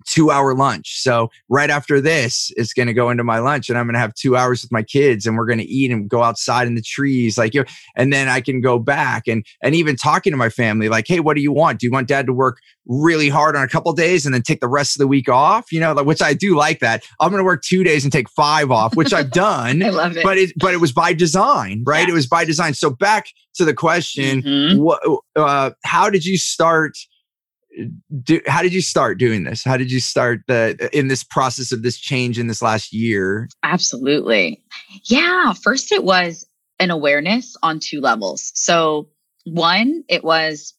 two hour lunch. So right after this, it's going to go into my lunch and I'm going to have two hours with my kids and we're going to eat and go outside in the trees. Like, you and then I can go back and, and even talking to my family, like, Hey, what do you want? Do you want dad to work really hard on a couple days and then take the rest of the week off? You know, which I do like that. I'm going to work two days and take five off, which I've done. *laughs* I love it. But it, but it was by design, right? Yes. It was by design. So back to the question, mm-hmm. what, uh, how did you start? Do, how did you start doing this? How did you start the in this process of this change in this last year? Absolutely. Yeah, first it was an awareness on two levels. So one, it was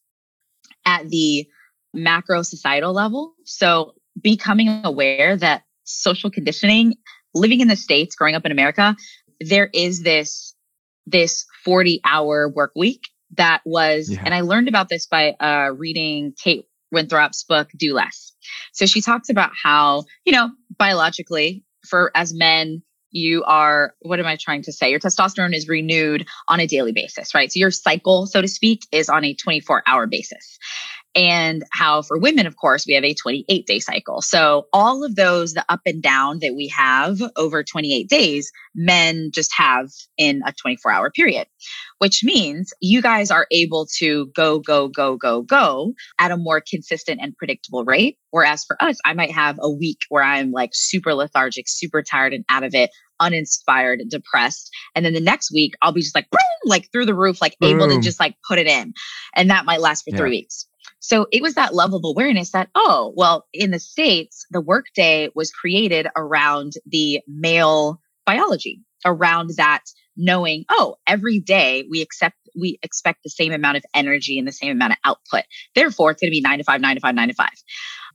at the macro societal level. So becoming aware that social conditioning, living in the states, growing up in America, there is this this 40 hour work week that was, yeah. and I learned about this by uh, reading Kate Northrup's book, Do Less. So she talks about how, you know, biologically, for as men, you are, what am I trying to say? Your testosterone is renewed on a daily basis, right? So your cycle, so to speak, is on a 24 hour basis and how for women, of course, we have a 28 day cycle. So all of those, the up and down that we have over 28 days, men just have in a 24 hour period, which means you guys are able to go, go, go, go, go at a more consistent and predictable rate. Whereas for us, I might have a week where I'm like super lethargic, super tired and out of it, uninspired, depressed. And then the next week, I'll be just like, boom, *laughs* like through the roof, like able to mm. just like put it in. And that might last for yeah. three weeks. So it was that level of awareness that, oh, well, in the States, the workday was created around the male biology, around that knowing, oh, every day we accept we expect the same amount of energy and the same amount of output. Therefore, it's going to be nine to five, nine to five, nine to five.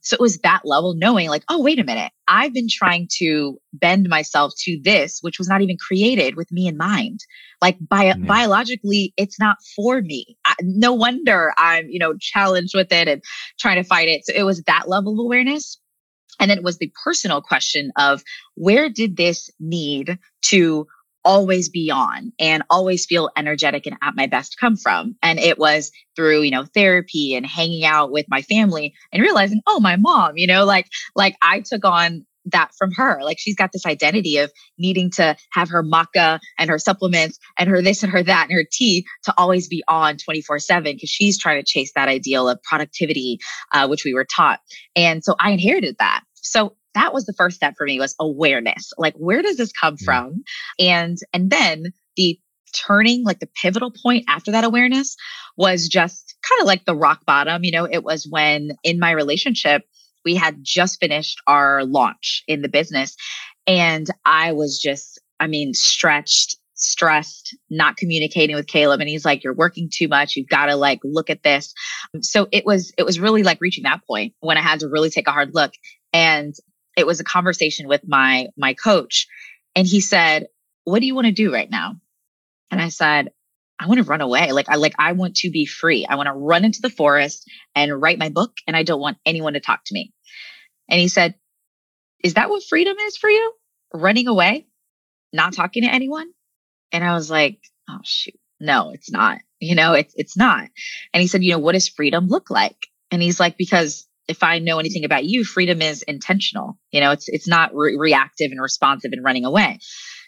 So it was that level knowing like, oh, wait a minute. I've been trying to bend myself to this, which was not even created with me in mind. Like yeah. biologically, it's not for me. I, no wonder I'm, you know, challenged with it and trying to fight it. So it was that level of awareness. And then it was the personal question of where did this need to always be on and always feel energetic and at my best come from. And it was through, you know, therapy and hanging out with my family and realizing, oh, my mom, you know, like, like I took on that from her. Like she's got this identity of needing to have her maca and her supplements and her this and her that and her tea to always be on 24 seven because she's trying to chase that ideal of productivity, uh, which we were taught. And so I inherited that. So that was the first step for me was awareness. Like, where does this come mm. from? And, and then the turning, like the pivotal point after that awareness was just kind of like the rock bottom. You know, it was when in my relationship, we had just finished our launch in the business. And I was just, I mean, stretched, stressed, not communicating with Caleb. And he's like, you're working too much. You've got to like look at this. So it was, it was really like reaching that point when I had to really take a hard look. And it was a conversation with my my coach and he said what do you want to do right now? And i said i want to run away. Like i like i want to be free. I want to run into the forest and write my book and i don't want anyone to talk to me. And he said is that what freedom is for you? Running away? Not talking to anyone? And i was like oh shoot. No it's not. You know it's it's not. And he said you know what does freedom look like? And he's like because if I know anything about you, freedom is intentional. You know, it's it's not re- reactive and responsive and running away.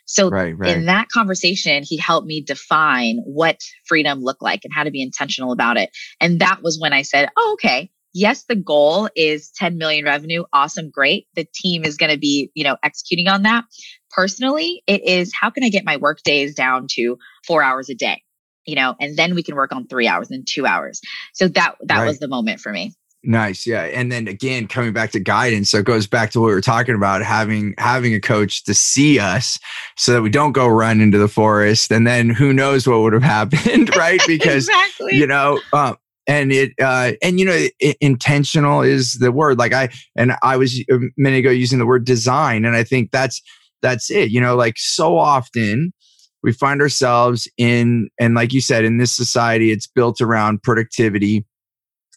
So right, right. in that conversation, he helped me define what freedom looked like and how to be intentional about it. And that was when I said, "Oh, okay. Yes, the goal is 10 million revenue. Awesome, great. The team is going to be, you know, executing on that. Personally, it is how can I get my work days down to 4 hours a day? You know, and then we can work on 3 hours and 2 hours. So that that right. was the moment for me. Nice. Yeah. And then again, coming back to guidance. So it goes back to what we were talking about, having having a coach to see us so that we don't go run into the forest. And then who knows what would have *laughs* happened, right? Because exactly. you know, um, and it uh and you know it, intentional is the word like i and i was a minute ago using the word design and i think that's that's it you know like so often we find ourselves in and like you said in this society it's built around productivity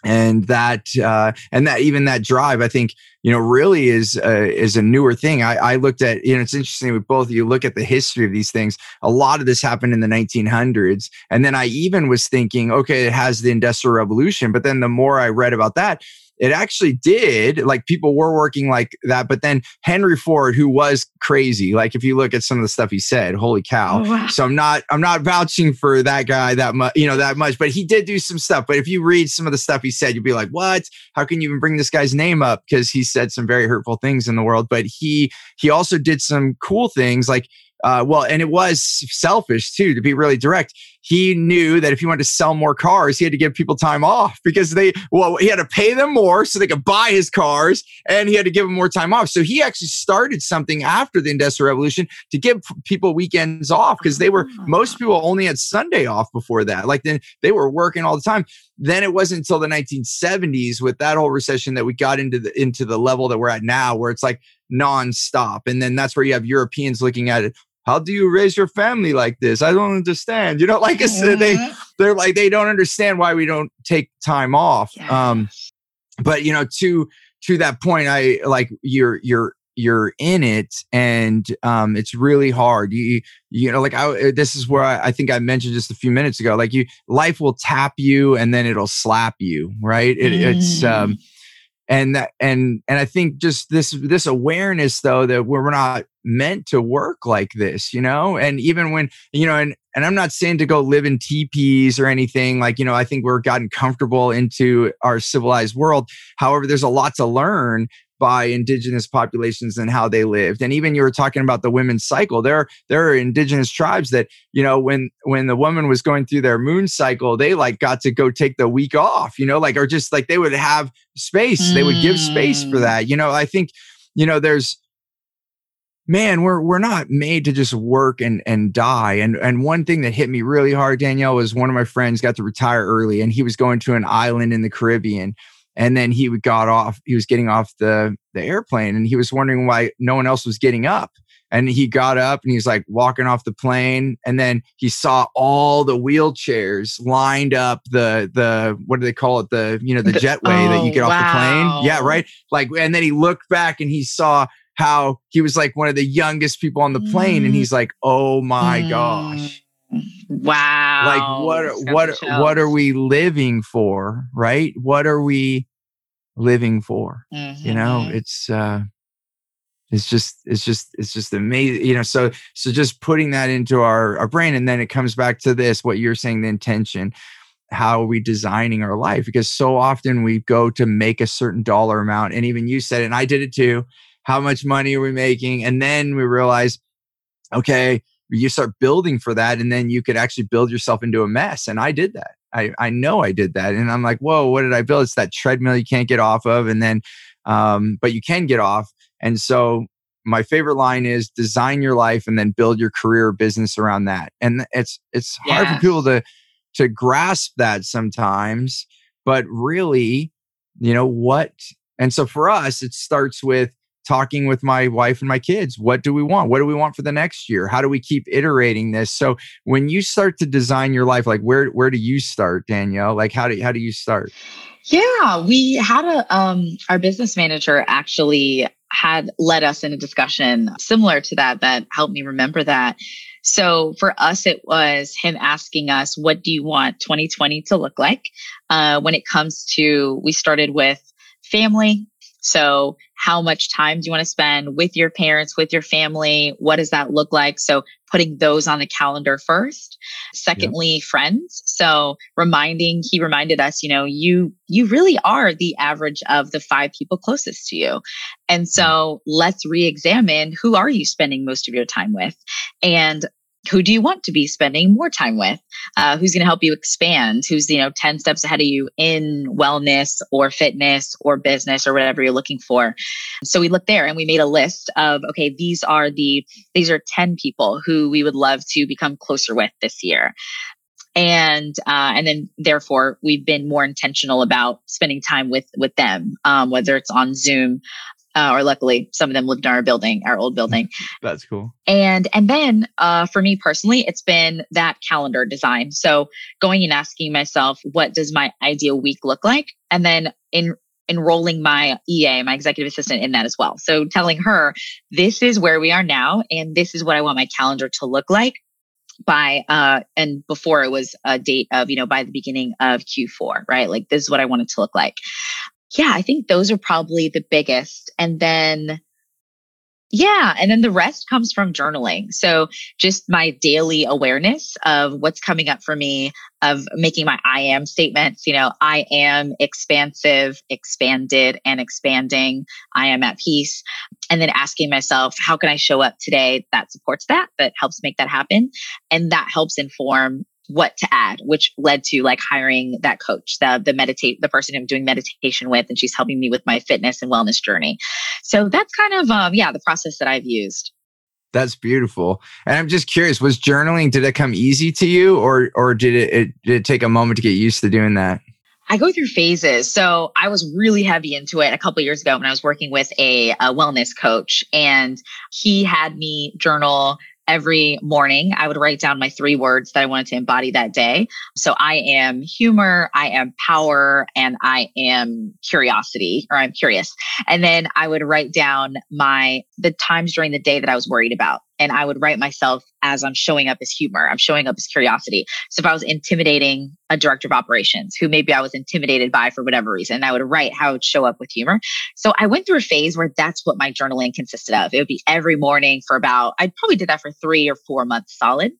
and that uh, and that even that drive i think you know really is uh, is a newer thing. I, I looked at you know it's interesting with both you look at the history of these things. A lot of this happened in the 1900s and then i even was thinking okay it has the industrial revolution but then the more i read about that it actually did. Like people were working like that. But then Henry Ford, who was crazy, like if you look at some of the stuff he said, holy cow. Oh, wow. So I'm not, I'm not vouching for that guy that much, you know, that much, but he did do some stuff. But if you read some of the stuff he said, you'd be like, what? How can you even bring this guy's name up? Because he said some very hurtful things in the world. But he, he also did some cool things like uh, well, and it was selfish too, to be really direct. He knew that if he wanted to sell more cars, he had to give people time off because they, well, he had to pay them more so they could buy his cars and he had to give them more time off. So he actually started something after the Industrial Revolution to give people weekends off because they were, most people only had Sunday off before that. Like then they were working all the time. Then it wasn't until the 1970s with that whole recession that we got into the, into the level that we're at now where it's like nonstop. And then that's where you have Europeans looking at it how do you raise your family like this? I don't understand. You know, *laughs* like I said, they Mhm. they're like they don't understand why we don't take time off. Um, but you know, to to that point, I like you're you're you're in it, and um, it's really hard. You you know, like I this is where I, I think I mentioned just a few minutes ago. Like you, life will tap you, and then it'll slap you. Right? It, It's um, and that and and I think just this this awareness though that we're not meant to work like this, you know, and even when you know, and and I'm not saying to go live in teepees or anything like you know. I think we're gotten comfortable into our civilized world. However, there's a lot to learn by indigenous populations and how they lived and even you were talking about the women's cycle there there are indigenous tribes that you know when when the woman was going through their moon cycle they like got to go take the week off you know like or just like they would have space they would give space for Mm. that you know i think you know there's man we're we're not made to just work and and die. And and one thing that hit me really hard danielle was one of my friends got to retire early and he was going to an island in the caribbean. And then he got off he was getting off the the airplane and he was wondering why no one else was getting up. And he got up and he's like walking off the plane and then he saw all the wheelchairs lined up the the what do they call it? The you know the The- jetway that you oh, get off the plane. Yeah right? Like and then he looked back and he saw how he was like one of the youngest people on the plane and Mm. he's like oh my gosh Wow. like what what what are we living for right what are we living for you know Mhm. it's uh it's just it's just it's just amazing you know so so just putting that into our our brain and then it comes back to this what you're saying the intention how are we designing our life because so often we go to make a certain dollar amount and even you said it and i did it too how much money are we making? And then we realize okay you start building for that and then you could actually build yourself into a mess. And i did that. I i know i did that. And i'm like whoa what did i build? It's that treadmill you can't get off of and then um but you can get off. And so my favorite line is design your life and then build your career or business around that. And it's it's hard for people to to grasp that sometimes but really you know what and so for us it starts with talking with my wife and my kids what do we want what do we want for the next year how do we keep iterating this so when you start to design your life like where where do you start danielle like how do how do you start Yeah, we had a um our business manager actually had led us in a discussion similar to that that helped me remember that. So for us, it was him asking us, "What do you want 2020 to look like?" Uh, when it comes to, we started with family. So how much time do you want to spend with your parents, with your family? What does that look like? So putting those on the calendar first. Secondly, friends. So reminding, he reminded us, you know, you you really are the average of the five people closest to you. And mm. so let's re-examine who are you spending most of your time with? And who do you want to be spending more time with? Uh, who's going to help you expand? Who's you know ten steps ahead of you in wellness or fitness or business or whatever you're looking for? So we looked there and we made a list of okay, these are the these are ten people who we would love to become closer with this year. And uh, and then therefore we've been more intentional about spending time with with them, um, whether it's on Zoom uh, or luckily some of them lived in our building, our old building. *laughs* That's cool. And and then uh, for me personally it's been that calendar design. So going and asking myself what does my ideal week look like? And then in enrolling my ea my executive assistant in that as well. So telling her this is where we are now and this is what i want my calendar to look like by uh and before it was a date of you know by the beginning of q4 right? Like this is what i want it to look like. Yeah i think those are probably the biggest and then yeah. And then the rest comes from journaling. So just my daily awareness of what's coming up for me, of making my I am statements. You know, I am expansive, expanded, and expanding. I am at peace. And then asking myself, how can I show up today that supports that, that helps make that happen? And that helps inform what to add, which led to like hiring that coach, the the meditate, the person I'm doing meditation with, and she's helping me with my fitness and wellness journey. So that's kind of um yeah, the process that I've used. That's beautiful. And I'm just curious, was journaling, did it come easy to you or or did it, it did it take a moment to get used to doing that? I go through phases. So I was really heavy into it a couple years ago when I was working with a, a wellness coach, and he had me journal every morning I would write down my three words that I wanted to embody that day. So I am humor, I am power, and I am curiosity, or I'm curious. And then I would write down my the times during the day that I was worried about. And I would write myself as I'm showing up as humor, I'm showing up as curiosity. So if I was intimidating a director of operations who maybe I was intimidated by for whatever reason, I would write how I would show up with humor. So I went through a phase where that's what my journaling consisted of. It would be every morning for about, I probably did that for three or four months solid.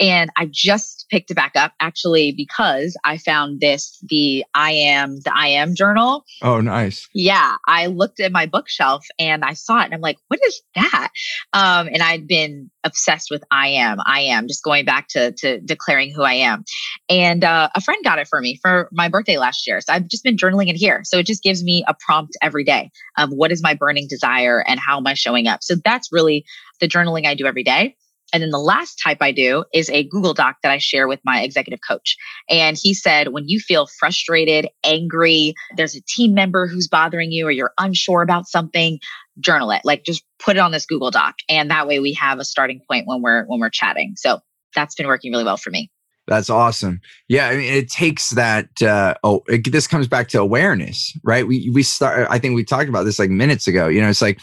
And I just picked it back up actually because I found this, the I am, the I am journal. Oh, nice. Yeah. I looked at my bookshelf and I saw it and I'm like, what is that? Um, and I'd been obsessed with I am, I am, just going back to, to declaring who I am. And uh, a friend got it for me for my birthday last year. So I've just been journaling it here. So it just gives me a prompt every day of what is my burning desire and how am I showing up. So that's really the journaling I do every day. And then the last type I do is a Google Doc that I share with my executive coach. And he said, when you feel frustrated, angry, there's a team member who's bothering you, or you're unsure about something, journal it. Like just put it on this Google Doc. And that way we have a starting point when we're when we're chatting. So that's been working really well for me. That's awesome. Yeah, I mean, it takes that. Uh, oh, it, this comes back to awareness, right? We we start. I think we talked about this like minutes ago. You know, it's like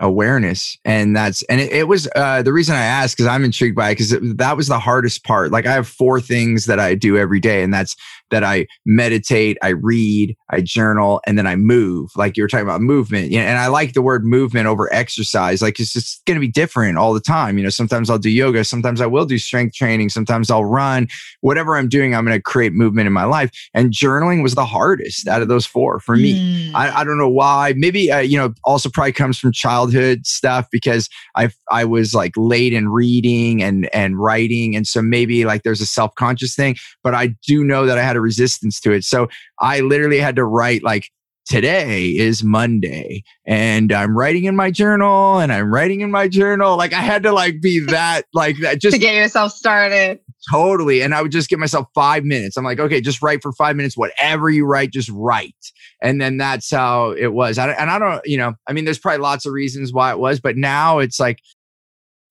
awareness and that's and it, it was uh the reason i asked because i'm intrigued by it because that was the hardest part. Like i have four things that i do every day and that's that I meditate, I read, I journal, and then I move. Like you were talking about movement. You know, and I like the word movement over exercise. Like it's just going to be different all the time. You know, sometimes I'll do yoga, sometimes I will do strength training, sometimes I'll run. Whatever I'm doing, I'm going to create movement in my life. And journaling was the hardest out of those four for me. Mm. I, I don't know why. Maybe, uh, you know, also probably comes from childhood stuff because I I was like late in reading and and writing. And so maybe like there's a self conscious thing. But I do know that I had resistance to it. So I literally had to write like, today is Monday and I'm writing in my journal and I'm writing in my journal. Like I had to like be *laughs* that, like that just to get yourself started. Totally. And I would just give myself five minutes. I'm like, okay, just write for five minutes. Whatever you write, just write. And then that's how it was. and I don't, you know, I mean, there's probably lots of reasons why it was, but now it's like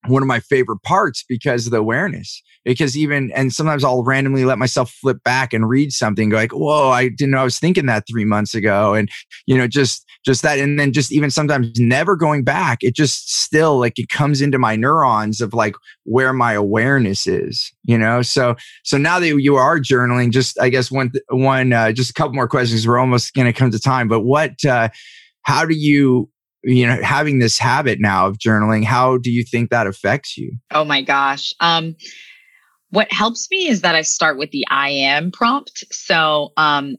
one of my favorite parts because of the awareness. Because even, and sometimes I'll randomly let myself flip back and read something, go like, whoa, I didn't know I was thinking that three months ago. And, you know, just, just that. And then just even sometimes never going back, it just still like it comes into my neurons of like where my awareness is, you know? So, so now that you are journaling, just, I guess one, one, uh, just a couple more questions. We're almost going to come to time, but what, uh, how do you you know having this habit now of journaling how do you think that affects you? Oh my gosh. Um what helps me is that i start with the i am prompt. So um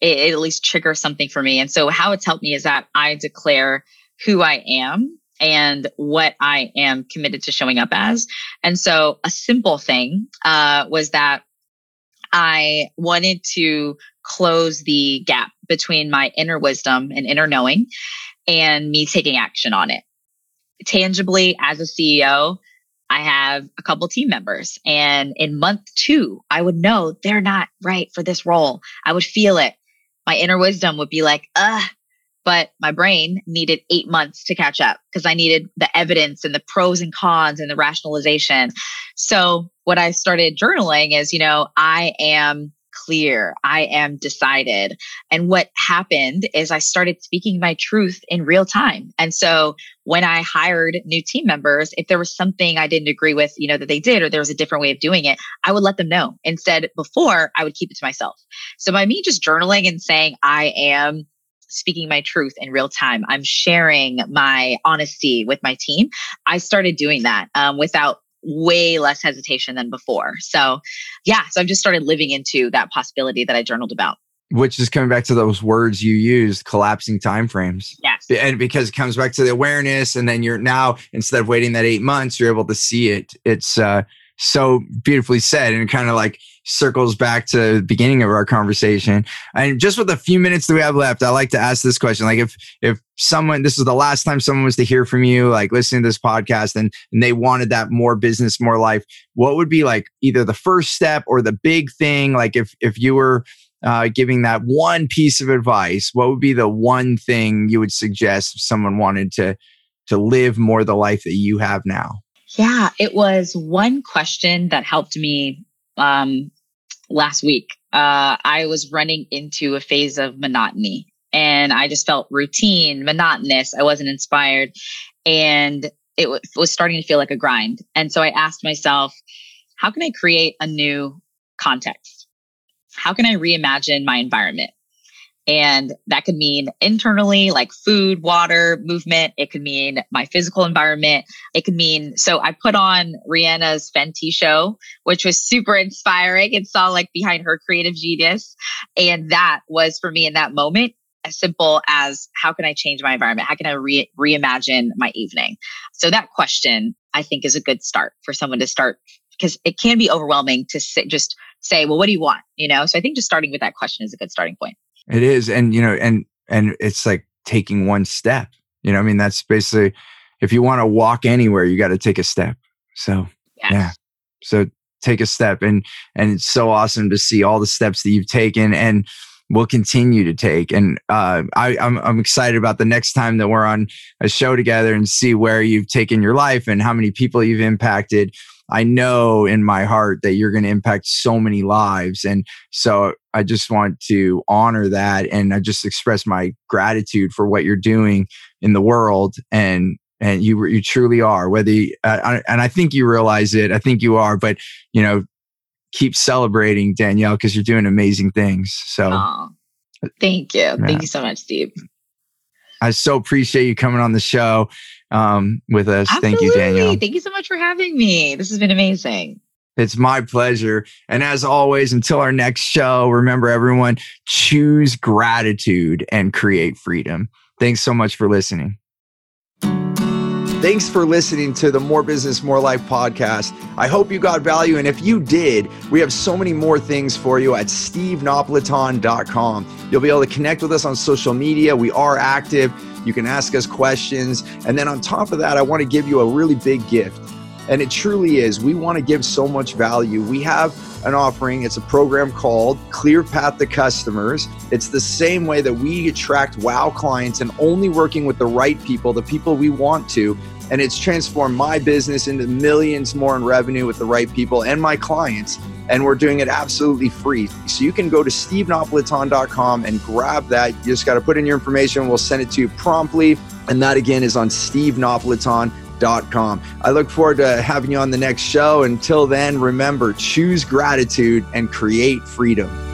it, it at least triggers something for me. And so how it's helped me is that i declare who i am and what I am committed to showing up as. And so a simple thing uh, was that I wanted to close the gap between my inner wisdom and inner knowing and me taking action on it. Tangibly, as a CEO, I have a couple team members, and in month two, I would know they're not right for this role. I would feel it. My inner wisdom would be like, ugh, but my brain needed eight months to catch up because I needed the evidence and the pros and cons and the rationalization. So, what I started journaling is, you know, I am clear. I am decided. And what happened is I started speaking my truth in real time. And so when I hired new team members, if there was something I didn't agree with, you know, that they did, or there was a different way of doing it, I would let them know. Instead, before I would keep it to myself. So by me just journaling and saying, I am speaking my truth in real time. I'm sharing my honesty with my team. I started doing that um, without way less hesitation than before. So, yeah, so I've just started living into that possibility that I journaled about. Which is coming back to those words you used, collapsing timeframes. Yes. And because it comes back to the awareness, and then you're now, instead of waiting that eight months, you're able to see it. It's uh, so beautifully said and kind of like circles back to the beginning of our conversation. And just with a few minutes that we have left, I like to ask this question. Like if if someone this is the last time someone was to hear from you, like listening to this podcast and, and they wanted that more business, more life, what would be like either the first step or the big thing? Like if if you were uh, giving that one piece of advice, what would be the one thing you would suggest if someone wanted to to live more the life that you have now? Yeah, it was one question that helped me um, last week. Uh, I was running into a phase of monotony and I just felt routine, monotonous. I wasn't inspired. And it w- was starting to feel like a grind. And so I asked myself, how can I create a new context? How can I reimagine my environment? And that could mean internally, like food, water, movement. It could mean my physical environment. It could mean, so I put on Rihanna's Fenty show, which was super inspiring and saw like behind her creative genius. And that was for me in that moment, as simple as how can I change my environment? How can I re- reimagine my evening? So that question I think is a good start for someone to start because it can be overwhelming to sit, just say, well, what do you want? You know, so I think just starting with that question is a good starting point. It is. And, you know, and, and it's like taking one step, you know, I mean, that's basically, if you want to walk anywhere, you got to take a step. So, yes. yeah. So take a step and, and it's so awesome to see all the steps that you've taken and, will continue to take. And uh, I, I'm, I'm excited about the next time that we're on a show together and see where you've taken your life and how many people you've impacted. I know in my heart that you're going to impact so many lives. And so I just want to honor that. And I just express my gratitude for what you're doing in the world. And, and you, you truly are, whether, you, uh, and I think you realize it. I think you are, but you know, keep celebrating Danielle because you're doing amazing things. So oh, thank you. Yeah. Thank you so much, Steve. I so appreciate you coming on the show um, with us. Absolutely. Thank you, Danielle. Thank you so much for having me. This has been amazing. It's my pleasure. And as always, until our next show, remember everyone, choose gratitude and create freedom. Thanks so much for listening. Thanks for listening to the More Business, More Life podcast. I hope you got value. And if you did, we have so many more things for you at stevenapolitan.com. You'll be able to connect with us on social media. We are active. You can ask us questions. And then on top of that, I want to give you a really big gift. And it truly is. We want to give so much value. We have an offering. It's a program called Clear Path to Customers. It's the same way that we attract wow clients and only working with the right people, the people we want to. And it's transformed my business into millions more in revenue with the right people and my clients. And we're doing it absolutely free. So you can go to stevenapolitan.com and grab that. You just got to put in your information. We'll send it to you promptly. And that again is on stevenapolitan.com I look forward to having you on the next show. Until then, remember choose gratitude and create freedom.